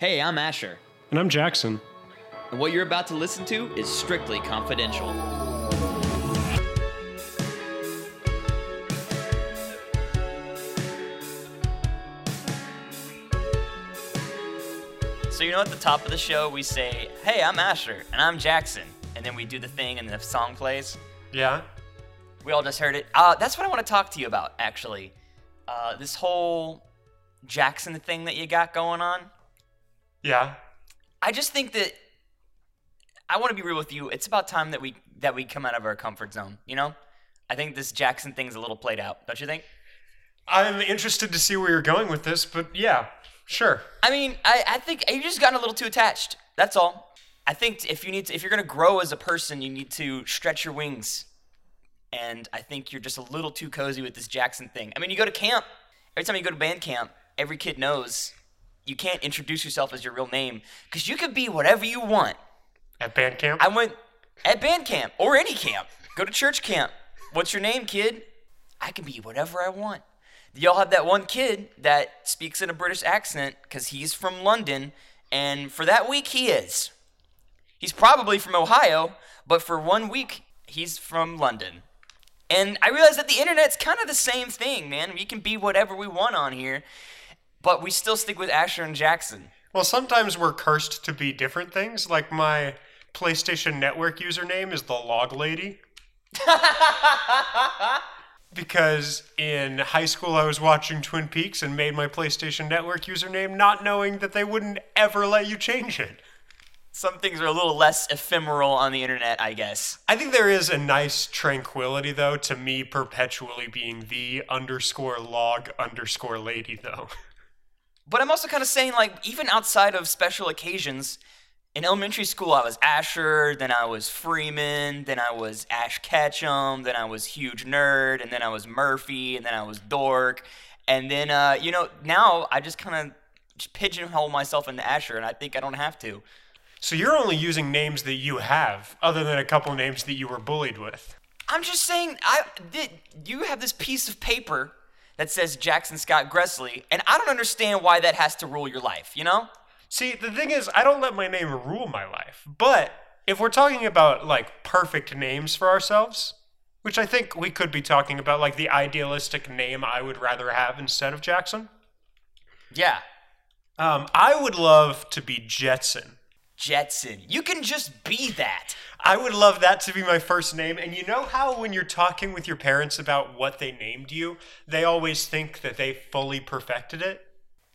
Hey, I'm Asher, And I'm Jackson. and what you're about to listen to is strictly confidential. So, you know, at the top of the show, we say, Hey, I'm Asher, and I'm Jackson. And then we do the thing, and the song plays. Yeah? We all just heard it. Uh, that's what I want to talk to you about, actually. Uh, this whole Jackson thing that you got going on. Yeah. I just think that I want to be real with you. It's about time that we that we come out of our comfort zone. You know, I think this Jackson thing's a little played out. Don't you think? I'm interested to see where you're going with this, but yeah, sure. I mean, I, I think you just gotten a little too attached. That's all. I think if you need to, if you're gonna grow as a person, you need to stretch your wings. And I think you're just a little too cozy with this Jackson thing. I mean, you go to camp. Every time you go to band camp, every kid knows you can't introduce yourself as your real name because you could be whatever you want. At band camp? I went at band camp or any camp. Go to church camp. What's your name, kid? I can be whatever I want. Y'all have that one kid that speaks in a British accent because he's from London, and for that week he is. He's probably from Ohio, but for one week he's from London. And I realize that the internet's kind of the same thing, man. We can be whatever we want on here, but we still stick with Asher and Jackson. well, sometimes we're cursed to be different things. Like my PlayStation Network username is the Log Lady. because in high school I was watching Twin Peaks and made my PlayStation Network username not knowing that they wouldn't ever let you change it. Some things are a little less ephemeral on the internet, I guess. I think there is a nice tranquility, though, to me perpetually being the underscore log underscore lady, though. But I'm also kind of saying, like, even outside of special occasions, in elementary school, I was Asher, then I was Freeman, then I was Ash Ketchum, then I was Huge Nerd, and then I was Murphy, and then I was Dork. And then, uh, you know, now I just kind of pigeonhole myself into Asher, and I think I don't have to. So you're only using names that you have, other than a couple names that you were bullied with. I'm just saying, I did. You have this piece of paper that says Jackson Scott Gressley, and I don't understand why that has to rule your life. You know? See, the thing is, I don't let my name rule my life. But if we're talking about like perfect names for ourselves, which I think we could be talking about, like the idealistic name I would rather have instead of Jackson, Yeah. um, I would love to be Jetson. Jetson. You can just be that. I would love that to be my first name. And you know how when you're talking with your parents about what they named you, they always think that they fully perfected it?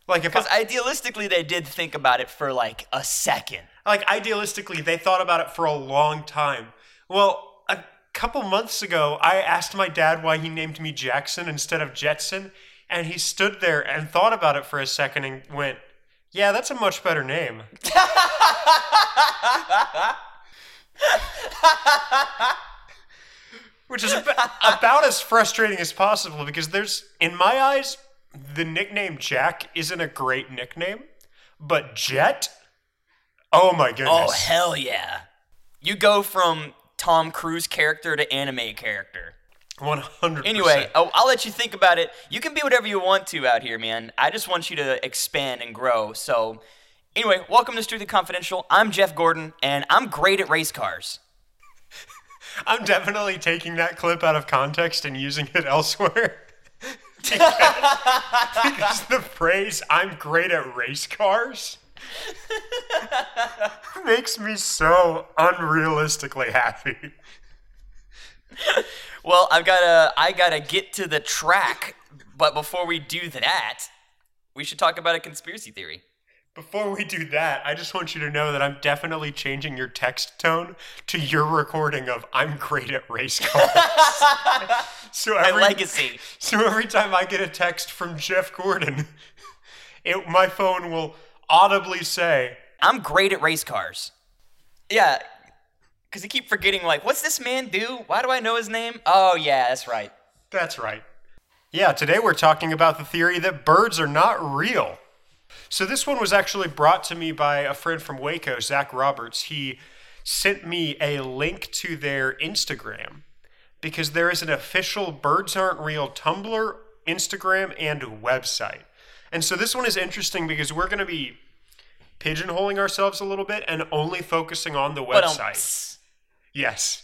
Like Because I, idealistically, they did think about it for like a second. like idealistically they thought about it for a long time. Well, a couple months ago, I asked my dad why he named me Jackson instead of Jetson, and he stood there and thought about it for a second and went, "Yeah, that's a much better name." Which is ab- about as frustrating as possible because there's, in my eyes, the nickname Jack isn't a great nickname, but Jet, oh my goodness. Oh, hell yeah. You go from Tom Cruise character to anime character. 100%. Anyway, oh, I'll let you think about it. You can be whatever you want to out here, man. I just want you to expand and grow. So, anyway, welcome to Strictly Confidential. I'm Jeff Gordon, and I'm great at race cars. I'm definitely taking that clip out of context and using it elsewhere. because the phrase "I'm great at race cars" makes me so unrealistically happy. Well, I've gotta, I gotta get to the track. But before we do that, we should talk about a conspiracy theory. Before we do that, I just want you to know that I'm definitely changing your text tone to your recording of "I'm great at race cars." so My every, legacy. So every time I get a text from Jeff Gordon, it, my phone will audibly say, I'm great at race cars. Yeah, because you keep forgetting, like, what's this man do? Why do I know his name? Oh, yeah, that's right. That's right. Yeah, today we're talking about the theory that birds are not real. So this one was actually brought to me by a friend from Waco, Zach Roberts. He sent me a link to their Instagram because there is an official Birds Aren't Real Tumblr, Instagram, and website. And so this one is interesting because we're going to be pigeonholing ourselves a little bit and only focusing on the um, website. Yes.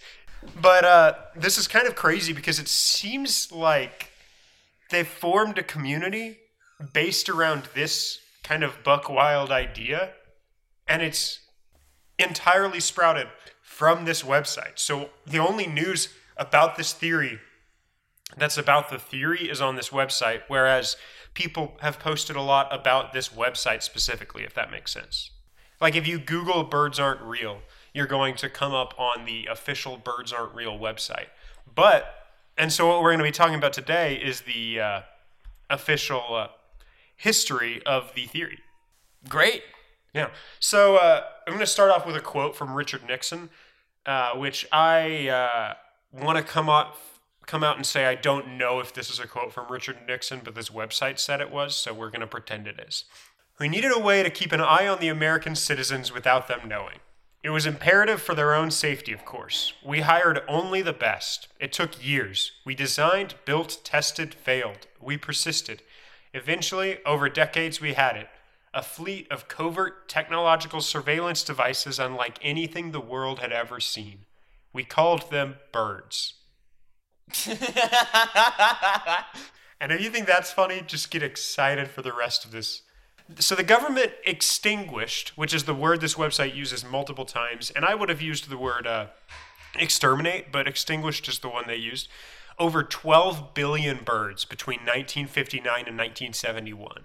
But uh, this is kind of crazy because it seems like they've formed a community based around this kind of buck wild idea, and it's entirely sprouted from this website. So the only news about this theory that's about the theory is on this website, whereas people have posted a lot about this website specifically, if that makes sense. Like if you Google birds aren't real, you're going to come up on the official Birds Aren't Real website. But, and so what we're going to be talking about today is the uh, official uh, history of the theory. great. Yeah. So uh, I'm going to start off with a quote from Richard Nixon, uh, which I uh, want to come out come out and say I don't know if this is a quote from Richard Nixon, but this website said it was, so we're going to pretend it is. We needed a way to keep an eye on the American citizens without them knowing. It was imperative for their own safety, of course. We hired only the best. It took years. We designed, built, tested, failed. We persisted. Eventually, over decades, we had it a fleet of covert technological surveillance devices unlike anything the world had ever seen. We called them birds. And if you think that's funny, just get excited for the rest of this. So the government extinguished, which is the word this website uses multiple times, and I would have used the word uh, exterminate, but extinguished is the one they used, over 12 billion birds between 1959 and 1971.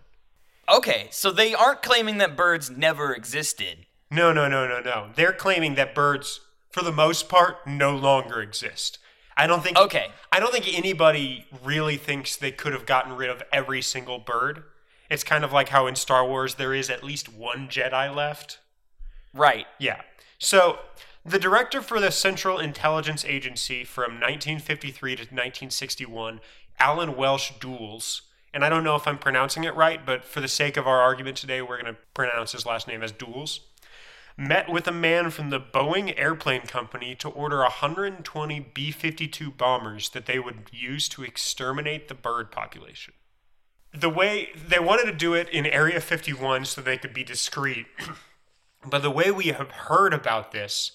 Okay, so they aren't claiming that birds never existed. No, no, no, no, no. They're claiming that birds, for the most part, no longer exist. I don't think. Okay. I don't think anybody really thinks they could have gotten rid of every single bird. It's kind of like how in Star Wars there is at least one Jedi left. Right. Yeah. So the director for the Central Intelligence Agency from 1953 to 1961, Allen Welsh Dools, and I don't know if I'm pronouncing it right, but for the sake of our argument today, we're going to pronounce his last name as Dools, met with a man from the Boeing Airplane Company to order 120 B 52 bombers that they would use to exterminate the bird population. The way they wanted to do it in Area 51 so they could be discreet. But the way we have heard about this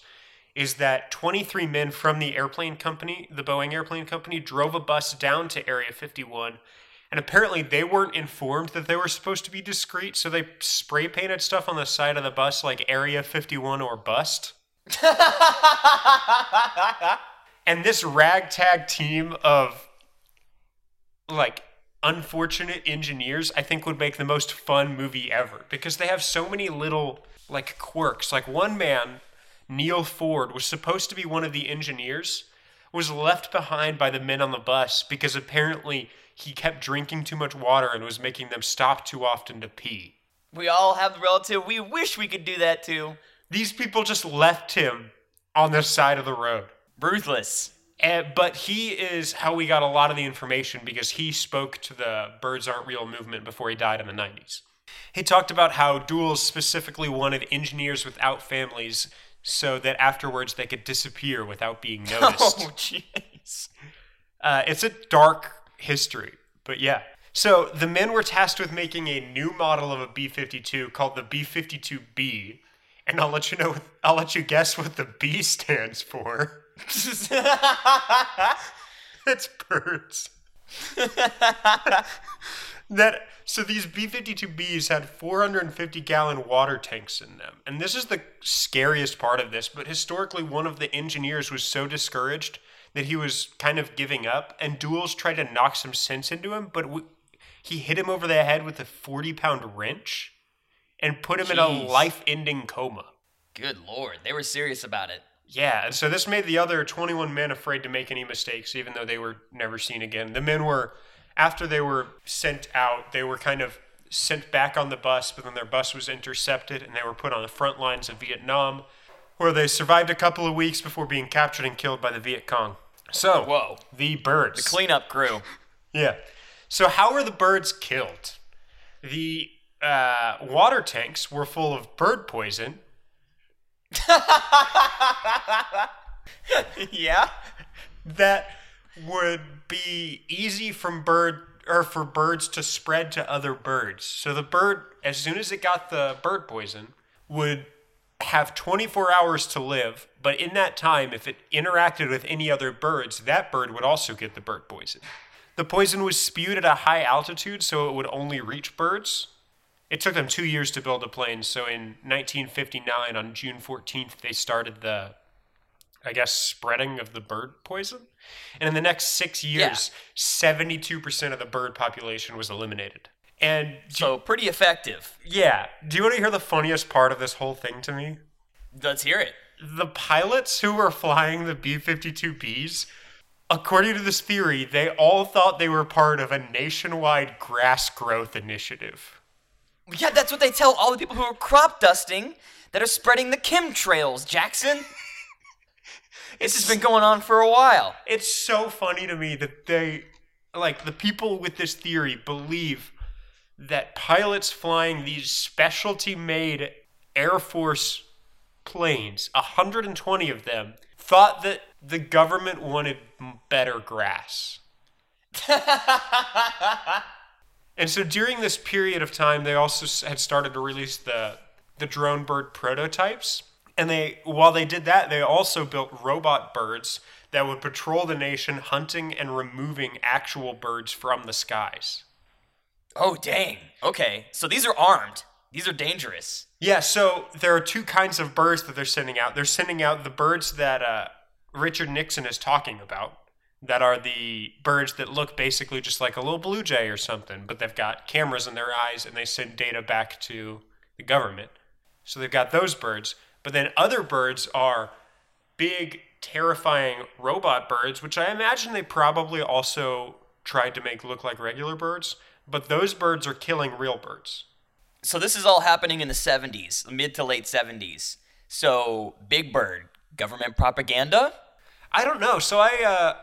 is that 23 men from the airplane company, the Boeing airplane company, drove a bus down to Area 51. And apparently they weren't informed that they were supposed to be discreet, so they spray painted stuff on the side of the bus like Area 51 or bust. and this ragtag team of like unfortunate engineers i think would make the most fun movie ever because they have so many little like quirks like one man neil ford was supposed to be one of the engineers was left behind by the men on the bus because apparently he kept drinking too much water and was making them stop too often to pee We all have the relative we wish we could do that too. these people just left him on the side of the road Ruthless. And, but he is how we got a lot of the information because he spoke to the Birds Aren't Real movement before he died in the 90s. He talked about how Duels specifically wanted engineers without families so that afterwards they could disappear without being noticed. Oh, jeez. Uh, it's a dark history, but yeah. So the men were tasked with making a new model of a B 52 called the B 52B. And I'll let you know, I'll let you guess what the B stands for. it's birds. that so these B52Bs had 450 gallon water tanks in them. And this is the scariest part of this, but historically one of the engineers was so discouraged that he was kind of giving up and Duels tried to knock some sense into him, but w- he hit him over the head with a 40 pound wrench and put him in a life-ending coma. Good lord, they were serious about it. Yeah, and so this made the other 21 men afraid to make any mistakes, even though they were never seen again. The men were, after they were sent out, they were kind of sent back on the bus, but then their bus was intercepted and they were put on the front lines of Vietnam, where they survived a couple of weeks before being captured and killed by the Viet Cong. So, Whoa. the birds. The cleanup crew. Yeah. So how were the birds killed? The uh, water tanks were full of bird poison. yeah? that would be easy from bird or for birds to spread to other birds. So the bird, as soon as it got the bird poison, would have 24 hours to live, but in that time, if it interacted with any other birds, that bird would also get the bird poison. The poison was spewed at a high altitude, so it would only reach birds. It took them two years to build the plane, so in 1959, on June 14th, they started the, I guess, spreading of the bird poison. And in the next six years, 72% of the bird population was eliminated. And So pretty effective. yeah, do you want to hear the funniest part of this whole thing to me? Let's hear it. The pilots who were flying the B 52Bs, according to this theory, they all thought they were part of a nationwide grass growth initiative. Yeah, that's what they tell all the people who are crop dusting that are spreading the chemtrails, Jackson. this has been going on for a while. It's so funny to me that they, like, the people with this theory believe that pilots flying these specialty made Air Force planes, 120 of them, thought that the government wanted better grass. and so during this period of time, they also had started to release the the drone bird prototypes. And they, while they did that, they also built robot birds that would patrol the nation, hunting and removing actual birds from the skies. Oh, dang. Okay, so these are armed. These are dangerous. Yeah, so there are two kinds of birds that they're sending out. They're sending out the birds that uh, Richard Nixon is talking about, that are the birds that look basically just like a little blue jay or something, but they've got cameras in their eyes and they send data back to the government. So they've got those birds. But then other birds are big, terrifying robot birds, which I imagine they probably also tried to make look like regular birds, but those birds are killing real birds. So this is all happening in the 70s, mid to late 70s. So Big Bird, government propaganda? I don't know. So I uh,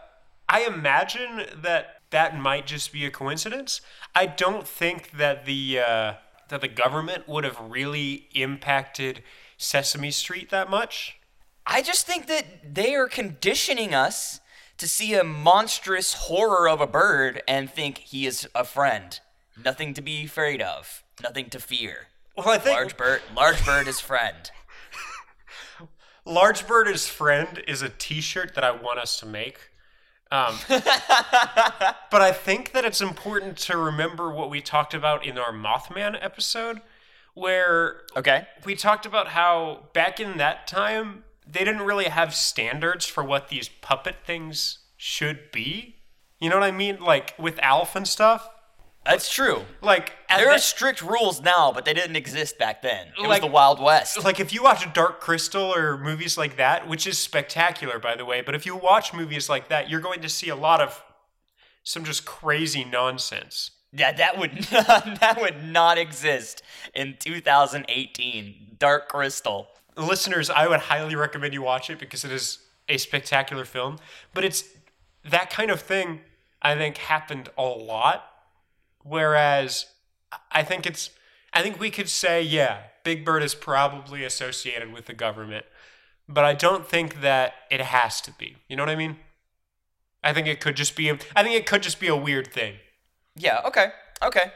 I imagine that that might just be a coincidence. I don't think that the uh, that the government would have really impacted Sesame Street that much. I just think that they are conditioning us to see a monstrous horror of a bird and think he is a friend. Nothing to be afraid of, nothing to fear. Well, I think Large bird, large bird is friend. Large Bird is friend is a T-shirt that I want us to make. Um, but I think that it's important to remember what we talked about in our Mothman episode, where Okay. we talked about how back in that time they didn't really have standards for what these puppet things should be. You know what I mean? Like with Alf and stuff. That's true. Like There are strict rules now, but they didn't exist back then. It was the Wild West. like if you watch Dark Crystal or movies like that, which is spectacular by the way, but if you watch movies like that, you're going to see a lot of some just crazy nonsense. Yeah, that would that would not exist in 2018. Dark Crystal. listeners, I would highly recommend you watch it because it is a spectacular film. But it's that kind of thing I think happened a lot. Whereas I think it's I think we could say, yeah, Big Bird is probably associated with the government, but I don't think that it has to be. You know what I mean? I think it could just be a, I think it could just be a weird thing. Yeah, okay. Okay.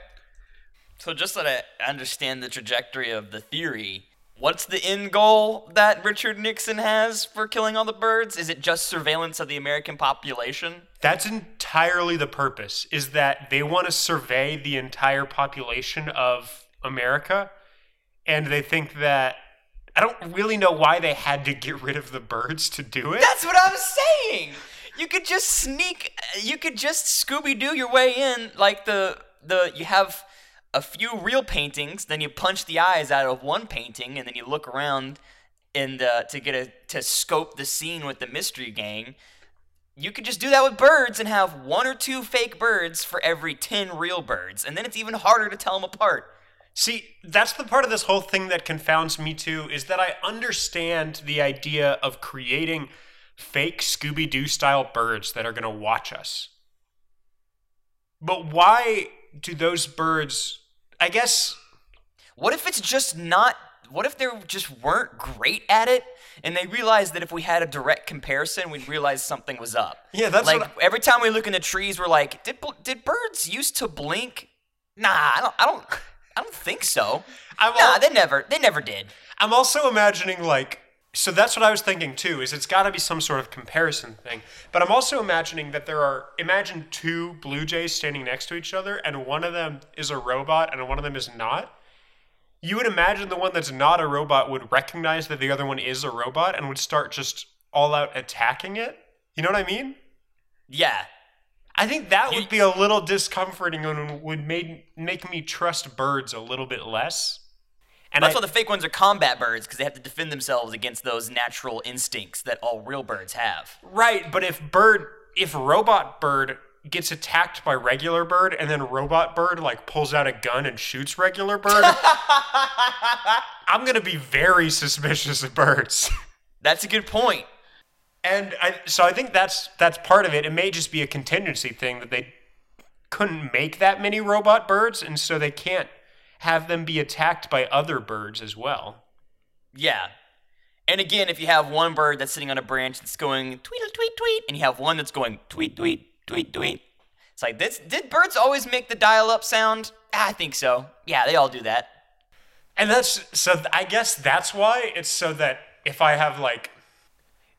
So just that I understand the trajectory of the theory, what's the end goal that Richard Nixon has for killing all the birds? Is it just surveillance of the American population? That's entirely the purpose, is that they want to survey the entire population of America. And they think that, I don't really know why they had to get rid of the birds to do it. That's what I'm saying. You could just sneak. You could just Scooby Doo your way in, like the the. You have a few real paintings, then you punch the eyes out of one painting, and then you look around and uh, to get a to scope the scene with the mystery gang. You could just do that with birds and have one or two fake birds for every ten real birds, and then it's even harder to tell them apart. See, that's the part of this whole thing that confounds me too, is that I understand the idea of creating fake Scooby Doo style birds that are going to watch us. But why do those birds, I guess, What if it's just not? What if they just weren't great at it, and they realized that if we had a direct comparison, we'd realize something was up? Yeah, that's like what every time we look in the trees, we're like, did did birds used to blink? Nah, I don't. I don't. I don't think so. I'm Nah, they never. They never did. I'm also imagining like so that's what I was thinking too is it's got to be some sort of comparison thing. But I'm also imagining that there are imagine two blue jays standing next to each other and one of them is a robot and one of them is not. You would imagine the one that's not a robot would recognize that the other one is a robot and would start just all out attacking it. You know what I mean? Yeah. I think that You- would be a little discomforting and would make make me trust birds a little bit less. And That's why the fake ones are combat birds because they have to defend themselves against those natural instincts that all real birds have. Right, but if bird if robot bird gets attacked by regular bird and then robot bird like pulls out a gun and shoots regular bird, I'm going to be very suspicious of birds. That's a good point. And I so I think that's that's part of it. It may just be a contingency thing that they couldn't make that many robot birds and so they can't have them be attacked by other birds as well. Yeah. And again, if you have one bird that's sitting on a branch that's going tweet tweet tweet, and you have one that's going tweet tweet tweet tweet, it's like this. Did birds always make the dial-up sound? Ah, I think so. Yeah, they all do that. And that's so th- I guess that's why it's so that if I have like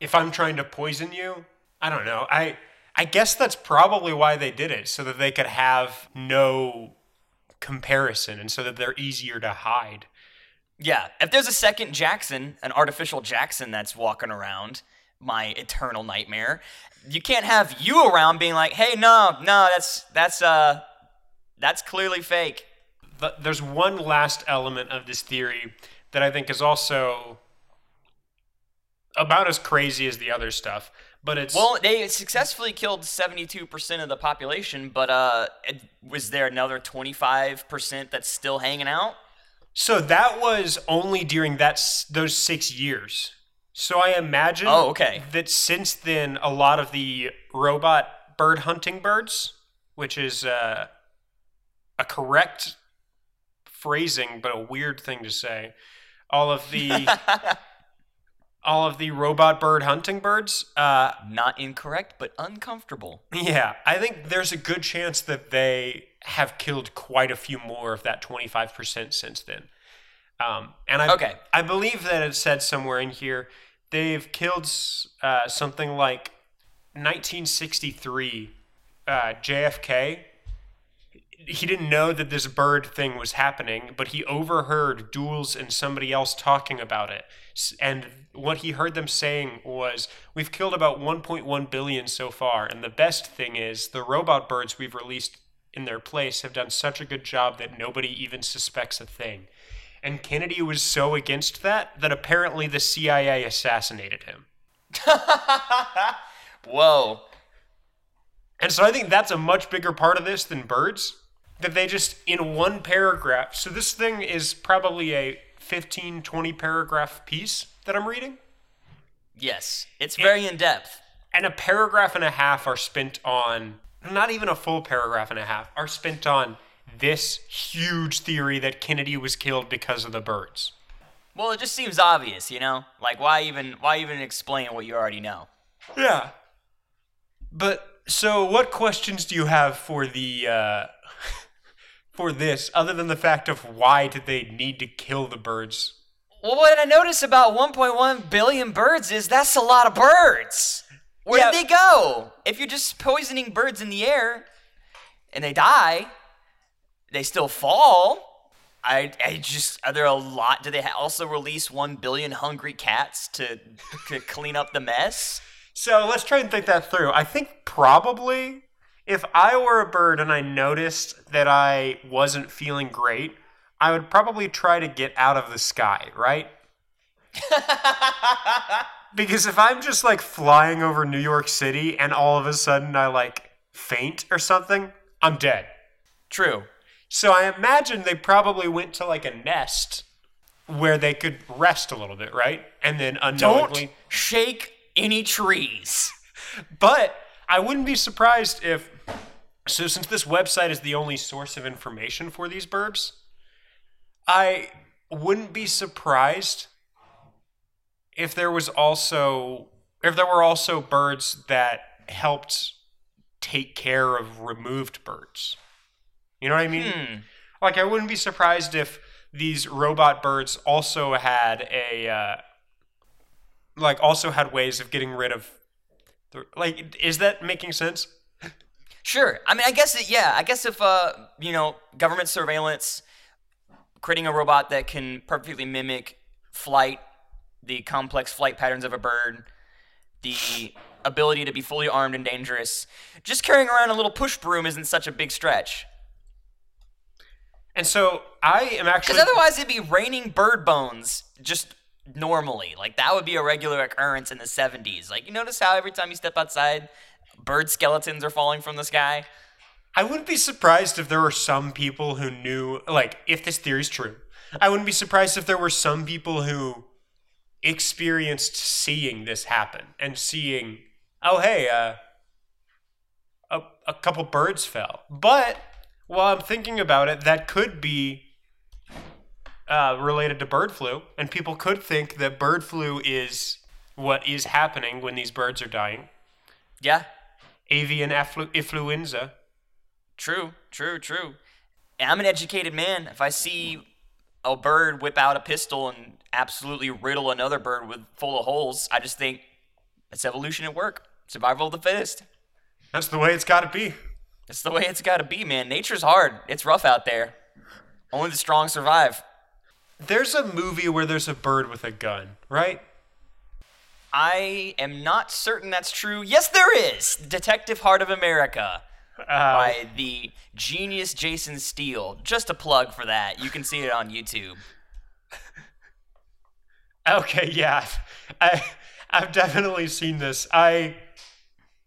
if I'm trying to poison you, I don't know. I I guess that's probably why they did it so that they could have no comparison and so that they're easier to hide. Yeah, if there's a second Jackson, an artificial Jackson that's walking around, my eternal nightmare, you can't have you around being like, "Hey, no, no, that's that's uh that's clearly fake." But there's one last element of this theory that I think is also about as crazy as the other stuff, but it's Well, they successfully killed 72% of the population, but uh was there another 25% that's still hanging out? So that was only during that those six years. So I imagine Oh, okay. that since then, a lot of the robot bird hunting birds, which is uh, a correct phrasing but a weird thing to say, all of the all of the robot bird hunting birds, uh, Not incorrect, but uncomfortable. yeah, I think there's a good chance that they have killed quite a few more of that 25% since then. Um, and I, Okay. I believe that it said somewhere in here they've killed uh, something like 1963 uh, JFK. He didn't know that this bird thing was happening, but he overheard Duels and somebody else talking about it. And what he heard them saying was, We've killed about 1.1 billion so far, and the best thing is the robot birds we've released in their place have done such a good job that nobody even suspects a thing. And Kennedy was so against that that apparently the CIA assassinated him. Whoa. And so I think that's a much bigger part of this than birds. That they just, in one paragraph, so this thing is probably a 15, 20 paragraph piece that I'm reading. Yes, it's very in depth. And a paragraph and a half are spent on, not even a full paragraph and a half, are spent on this huge theory that Kennedy was killed because of the birds. Well, it just seems obvious, you know? Like why even why even explain what you already know? Yeah. But so, what questions do you have for the uh, for this, other than the fact of why did they need to kill the birds? Well, what I notice about 1.1 billion birds is that's a lot of birds. Where Yeah. did they go? If you're just poisoning birds in the air and they die, they still fall. I, I just are there a lot? Do they also release one billion hungry cats to to clean up the mess? So let's try and think that through. I think probably if I were a bird and I noticed that I wasn't feeling great, I would probably try to get out of the sky, right? because if I'm just like flying over New York City and all of a sudden I like faint or something, I'm dead. True. So I imagine they probably went to like a nest where they could rest a little bit, right? And then unknowingly Don't shake any trees. But I wouldn't be surprised if. So, since this website is the only source of information for these birds, I wouldn't be surprised if there was also if there were also birds that helped take care of removed birds. You know what I mean? Hmm. Like, I wouldn't be surprised if these robot birds also had a, uh, like, also had ways of getting rid of, like, is that making sense? Sure. I mean, I guess it, yeah. I guess if uh, you know, government surveillance, creating a robot that can perfectly mimic flight, the complex flight patterns of a bird, the ability to be fully armed and dangerous, just carrying around a little push broom isn't such a big stretch. And so I am actually. Because otherwise, it'd be raining bird bones just normally. Like that would be a regular occurrence in the 70s. Like you notice how every time you step outside, bird skeletons are falling from the sky. I wouldn't be surprised if there were some people who knew, like, if this theory's true. I wouldn't be surprised if there were some people who experienced seeing this happen and seeing, oh, hey, uh, a, a couple birds fell. But while I'm thinking about it, that could be uh, related to bird flu, and people could think that bird flu is what is happening when these birds are dying. Yeah, Avian afflu- influenza. True, true, true. I'm an educated man. If I see a bird whip out a pistol and absolutely riddle another bird with full of holes, I just think it's evolution at work. Survival of the fittest. That's the way it's got to be. It's the way it's got to be, man. Nature's hard. It's rough out there. Only the strong survive. There's a movie where there's a bird with a gun, right? I am not certain that's true. Yes, there is. Detective Heart of America Uh, by the genius Jason Steele. Just a plug for that. You can see it on YouTube. Okay, yeah, I I've definitely seen this. I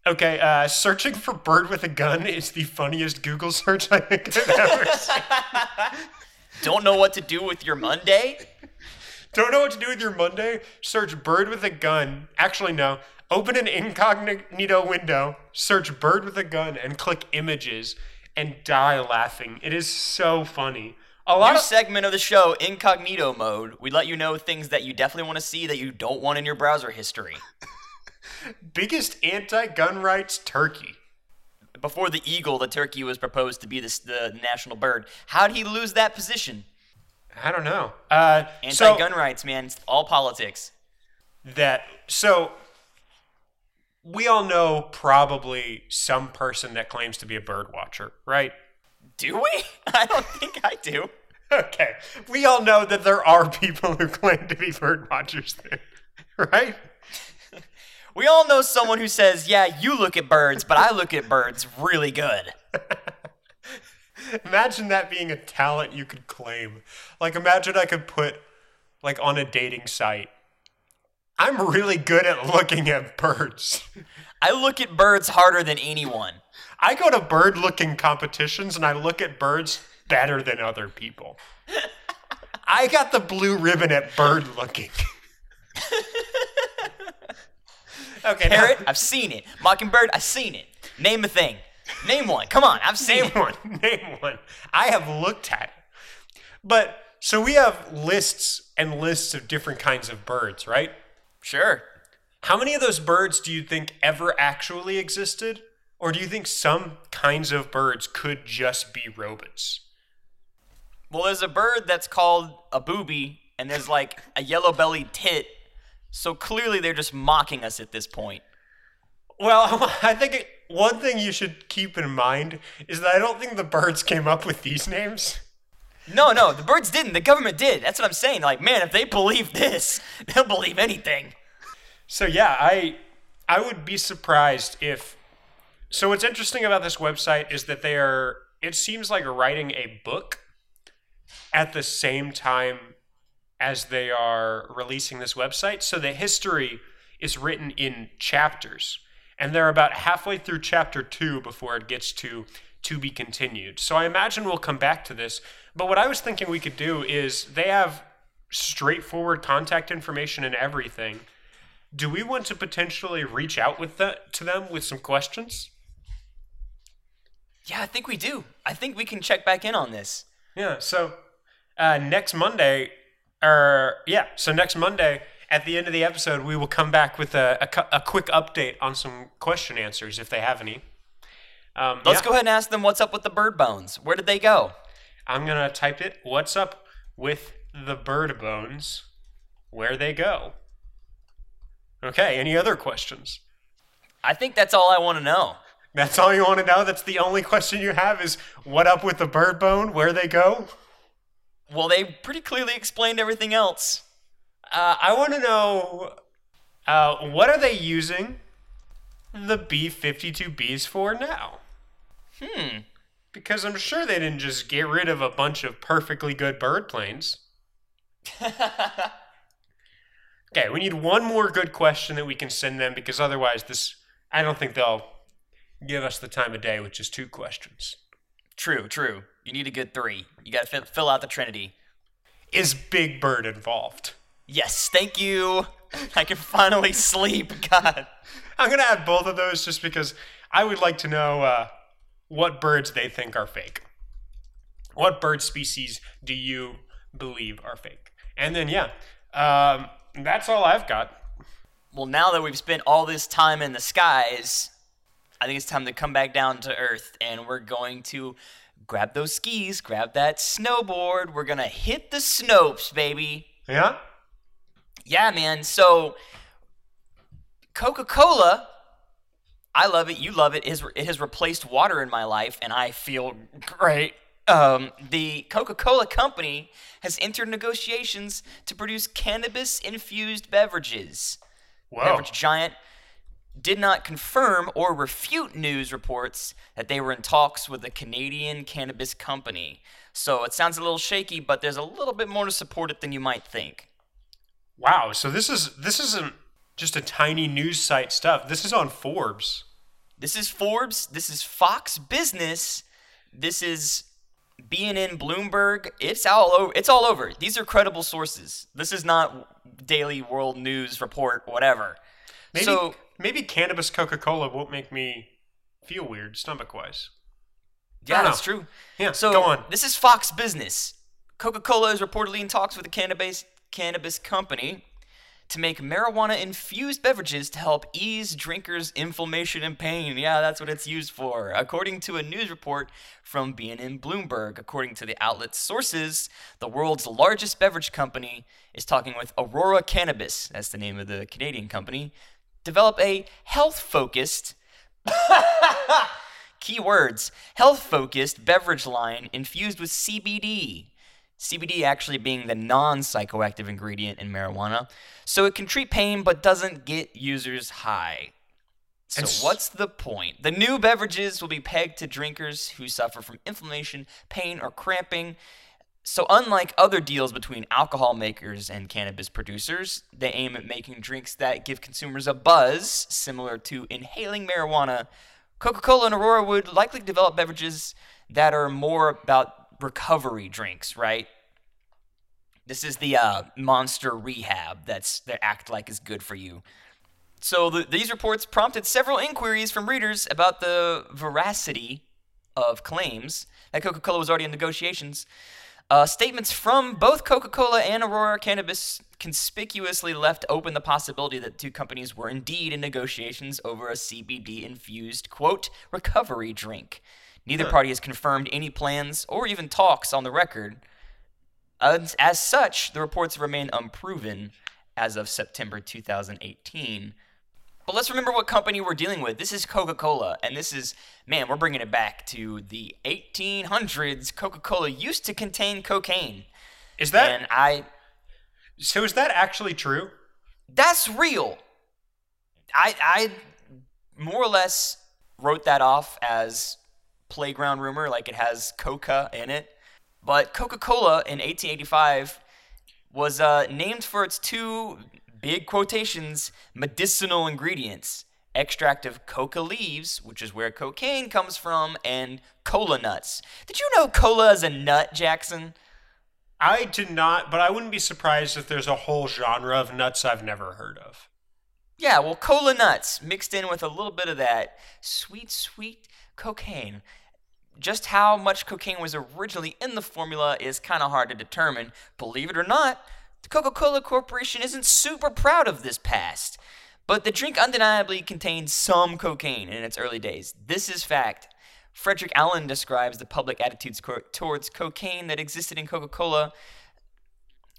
okay, uh, searching for bird with a gun is the funniest Google search I think I've ever seen. Don't know what to do with your Monday? Don't know what to do with your Monday? Search bird with a gun. Actually, no. Open an incognito window, search bird with a gun, and click images, and die laughing. It is so funny. A lot New of segment of the show, incognito mode. We let you know things that you definitely want to see that you don't want in your browser history. biggest anti-gun rights turkey. Before the eagle, the turkey was proposed to be the, the national bird. How'd he lose that position? I don't know. Uh, Anti-gun rights, man. It's all politics. that so we all know probably some person that claims to be a bird watcher, right? Do we? I don't think I do. Okay. We all know that there are people who claim to be bird watchers then, right? We all know someone who says, "Yeah, you look at birds, but I look at birds really good." Imagine that being a talent you could claim. Like imagine I could put like on a dating site. I'm really good at looking at birds. I look at birds harder than anyone. I go to bird looking competitions and I look at birds better than other people. I got the blue ribbon at bird looking. Okay, Parrot, I've seen it. Mockingbird, I've seen it. Name a thing. Name one. Come on, I've seen name it. one. Name one. I have looked at it. But so we have lists and lists of different kinds of birds, right? Sure. How many of those birds do you think ever actually existed? Or do you think some kinds of birds could just be robots? Well, there's a bird that's called a booby, and there's like a yellow-bellied tit. So clearly, they're just mocking us at this point. Well, I think it, one thing you should keep in mind is that I don't think the birds came up with these names. No, no, the birds didn't. The government did. That's what I'm saying. Like, man, if they believe this, they'll believe anything. So yeah, I I would be surprised if So what's interesting about this website is that they are it seems like writing a book at the same time as they are releasing this website. So the history is written in chapters. And they're about halfway through chapter 2 before it gets to to be continued. So I imagine we'll come back to this. But what I was thinking we could do is they have straightforward contact information and everything do we want to potentially reach out with that to them with some questions? Yeah, I think we do. I think we can check back in on this. Yeah. So uh, next Monday, or yeah, so next Monday at the end of the episode, we will come back with a, a, a quick update on some question answers if they have any. Um, Let's yeah. go ahead and ask them what's up with the bird bones. Where did they go? I'm going to type it. What's up with the bird bones? Where they go? Okay, any other questions? I think that's all I want to know. That's all you want to know? That's the only question you have is what up with the bird bone? Where they go? Well, they pretty clearly explained everything else. Uh, I want to know uh, what are they using the B 52Bs for now? Hmm. Because I'm sure they didn't just get rid of a bunch of perfectly good bird planes. Okay, we need one more good question that we can send them because otherwise, this I don't think they'll give us the time of day with just two questions. True, true. You need a good three. You got to fill, fill out the trinity. Is Big Bird involved? Yes, thank you. I can finally sleep. God. I'm gonna add both of those just because I would like to know uh, what birds they think are fake. What bird species do you believe are fake? And then yeah, um, that's all I've got. Well, now that we've spent all this time in the skies, I think it's time to come back down to earth and we're going to grab those skis, grab that snowboard. We're going to hit the snopes, baby. Yeah? Yeah, man. So, Coca Cola, I love it. You love it. It has, it has replaced water in my life, and I feel great. Um, the Coca Cola Company has entered negotiations to produce cannabis infused beverages. Whoa. Beverage giant did not confirm or refute news reports that they were in talks with a Canadian cannabis company. So it sounds a little shaky, but there's a little bit more to support it than you might think. Wow. So this is this isn't just a tiny news site stuff. This is on Forbes. This is Forbes. This is Fox Business. This is BNN Bloomberg. It's all over. It's all over. These are credible sources. This is not Daily World News Report, whatever. Maybe So maybe cannabis Coca Cola won't make me feel weird stomach wise. yeah, that's true. Yeah, So go on. this is Fox Business. Coca-Cola is reportedly in talks with a cannabis cannabis company to make marijuana infused beverages to help ease drinkers' inflammation and pain. Yeah, that's what it's used for. According to a news report from BNN Bloomberg, according to the outlet's sources, the world's largest beverage company is talking with Aurora Cannabis, that's the name of the Canadian company, develop a health-focused Key words health focused beverage line infused with CBD. CBD actually being the non psychoactive ingredient in marijuana. So it can treat pain but doesn't get users high. So, s- what's the point? The new beverages will be pegged to drinkers who suffer from inflammation, pain, or cramping. So, unlike other deals between alcohol makers and cannabis producers, they aim at making drinks that give consumers a buzz, similar to inhaling marijuana. Coca Cola and Aurora would likely develop beverages that are more about recovery drinks, right? This is the uh, monster rehab that's that act like is good for you. So the, these reports prompted several inquiries from readers about the veracity of claims that Coca-Cola was already in negotiations. Uh, statements from both Coca-Cola and Aurora Cannabis conspicuously left open the possibility that the two companies were indeed in negotiations over a CBD-infused quote recovery drink. Neither party has confirmed any plans or even talks on the record. As, as such, the reports remain unproven as of September 2018. But let's remember what company we're dealing with. This is Coca Cola, and this is, man, we're bringing it back to the 1800s. Coca Cola used to contain cocaine. Is that and I, so? Is that actually true? that's real. I, I more or less wrote that off as playground rumor, like it has coca in it. But Coca Cola in 1885 was uh, named for its two big quotations medicinal ingredients extract of coca leaves, which is where cocaine comes from, and cola nuts. Did you know cola is a nut, Jackson? I did not, but I wouldn't be surprised if there's a whole genre of nuts I've never heard of. Yeah, well, cola nuts mixed in with a little bit of that sweet, sweet cocaine. Just how much cocaine was originally in the formula is kind of hard to determine. Believe it or not, the Coca Cola Corporation isn't super proud of this past. But the drink undeniably contained some cocaine in its early days. This is fact. Frederick Allen describes the public attitudes co- towards cocaine that existed in Coca Cola.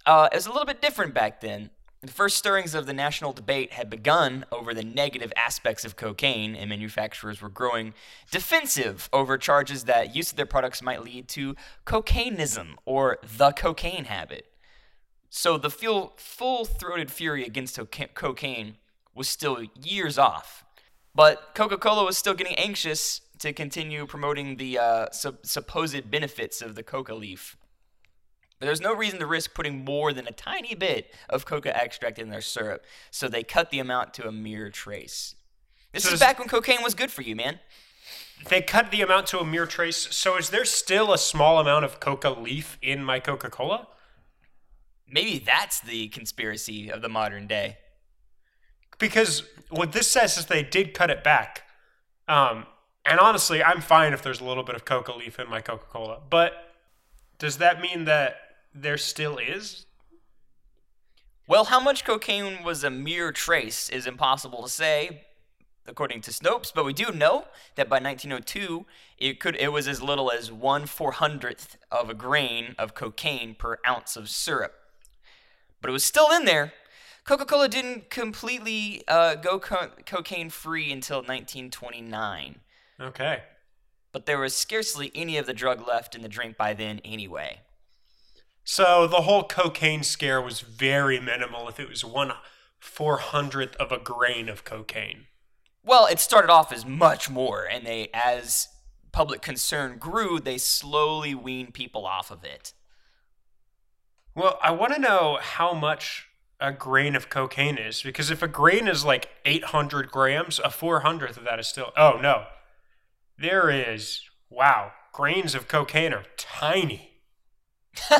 Uh, was a little bit different back then. The first stirrings of the national debate had begun over the negative aspects of cocaine, and manufacturers were growing defensive over charges that use of their products might lead to cocainism or the cocaine habit. So the full throated fury against cocaine was still years off. But Coca Cola was still getting anxious to continue promoting the uh, su- supposed benefits of the coca leaf. But there's no reason to risk putting more than a tiny bit of coca extract in their syrup, so they cut the amount to a mere trace. This so is back when cocaine was good for you, man. They cut the amount to a mere trace. So is there still a small amount of coca leaf in my Coca Cola? Maybe that's the conspiracy of the modern day. Because what this says is they did cut it back. Um, and honestly, I'm fine if there's a little bit of coca leaf in my Coca Cola. But does that mean that there still is? Well, how much cocaine was a mere trace is impossible to say, according to Snopes, but we do know that by 1902, it could it was as little as one four hundredth of a grain of cocaine per ounce of syrup. But it was still in there. Coca-Cola didn't completely uh, go co- cocaine free until 1929. Okay. But there was scarcely any of the drug left in the drink by then anyway. So the whole cocaine scare was very minimal if it was one four hundredth of a grain of cocaine. Well, it started off as much more, and they, as public concern grew, they slowly weaned people off of it. Well, I want to know how much a grain of cocaine is, because if a grain is like 800 grams, a 400th of that is still. Oh, no. There is, wow, grains of cocaine are tiny.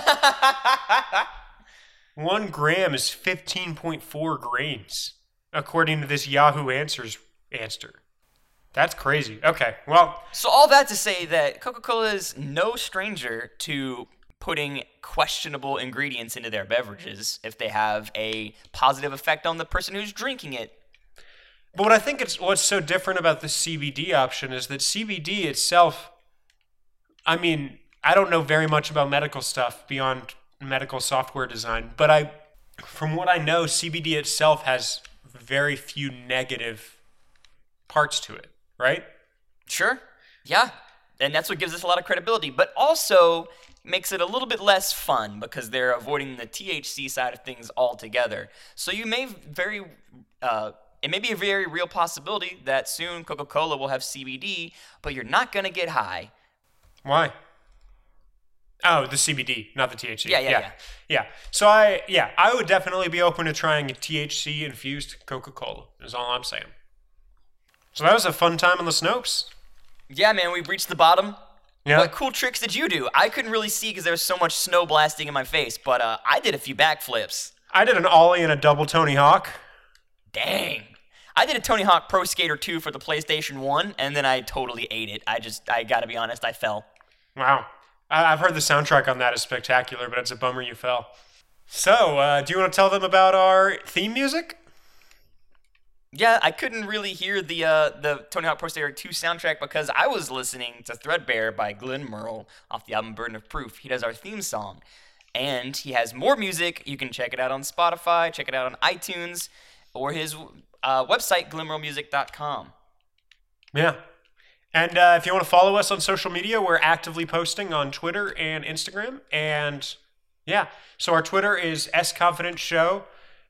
One gram is 15.4 grains, according to this Yahoo Answers answer. That's crazy. Okay, well. So, all that to say that Coca Cola is no stranger to putting questionable ingredients into their beverages if they have a positive effect on the person who's drinking it. But what I think it's what's so different about the CBD option is that CBD itself I mean, I don't know very much about medical stuff beyond medical software design, but I from what I know, CBD itself has very few negative parts to it, right? Sure. Yeah. And that's what gives us a lot of credibility, but also makes it a little bit less fun because they're avoiding the THC side of things altogether. So you may very uh, it may be a very real possibility that soon Coca Cola will have CBD, but you're not going to get high. Why? Oh, the CBD, not the THC. Yeah, yeah, yeah, yeah. Yeah. So I, yeah, I would definitely be open to trying a THC infused Coca Cola. Is all I'm saying. So that was a fun time on the Snopes. Yeah, man, we've reached the bottom. Yeah. What cool tricks did you do? I couldn't really see because there was so much snow blasting in my face, but uh, I did a few backflips. I did an ollie and a double Tony Hawk. Dang. I did a Tony Hawk Pro Skater 2 for the PlayStation 1, and then I totally ate it. I just, I gotta be honest, I fell. Wow. I've heard the soundtrack on that is spectacular, but it's a bummer you fell. So, uh, do you want to tell them about our theme music? Yeah, I couldn't really hear the uh, the Tony Hawk Pro Skater 2 soundtrack because I was listening to Threadbare by Glenn Merle off the album Burden of Proof. He does our theme song. And he has more music. You can check it out on Spotify, check it out on iTunes, or his uh, website, glimmeralmusic.com. Yeah. And uh, if you want to follow us on social media, we're actively posting on Twitter and Instagram. And yeah, so our Twitter is S Confidence Show.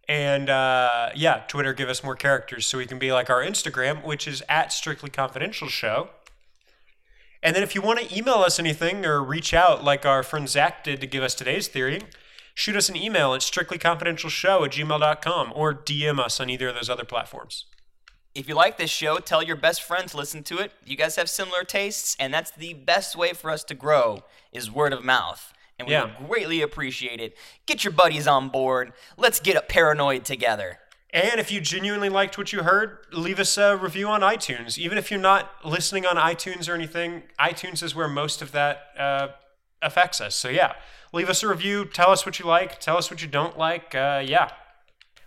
And uh, yeah, Twitter give us more characters so we can be like our Instagram, which is at Strictly Confidential Show. And then if you want to email us anything or reach out like our friend Zach did to give us today's theory, shoot us an email at strictlyconfidentialshow at gmail.com or DM us on either of those other platforms. If you like this show, tell your best friends listen to it. You guys have similar tastes, and that's the best way for us to grow is word of mouth. And we yeah. would greatly appreciate it. Get your buddies on board. Let's get up paranoid together. And if you genuinely liked what you heard, leave us a review on iTunes. Even if you're not listening on iTunes or anything, iTunes is where most of that uh, affects us. So yeah, leave us a review. Tell us what you like. Tell us what you don't like. Uh, yeah.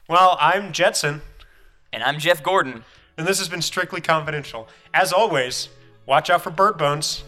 Well, I'm Jetson. And I'm Jeff Gordon. And this has been Strictly Confidential. As always, Watch out for bird bones.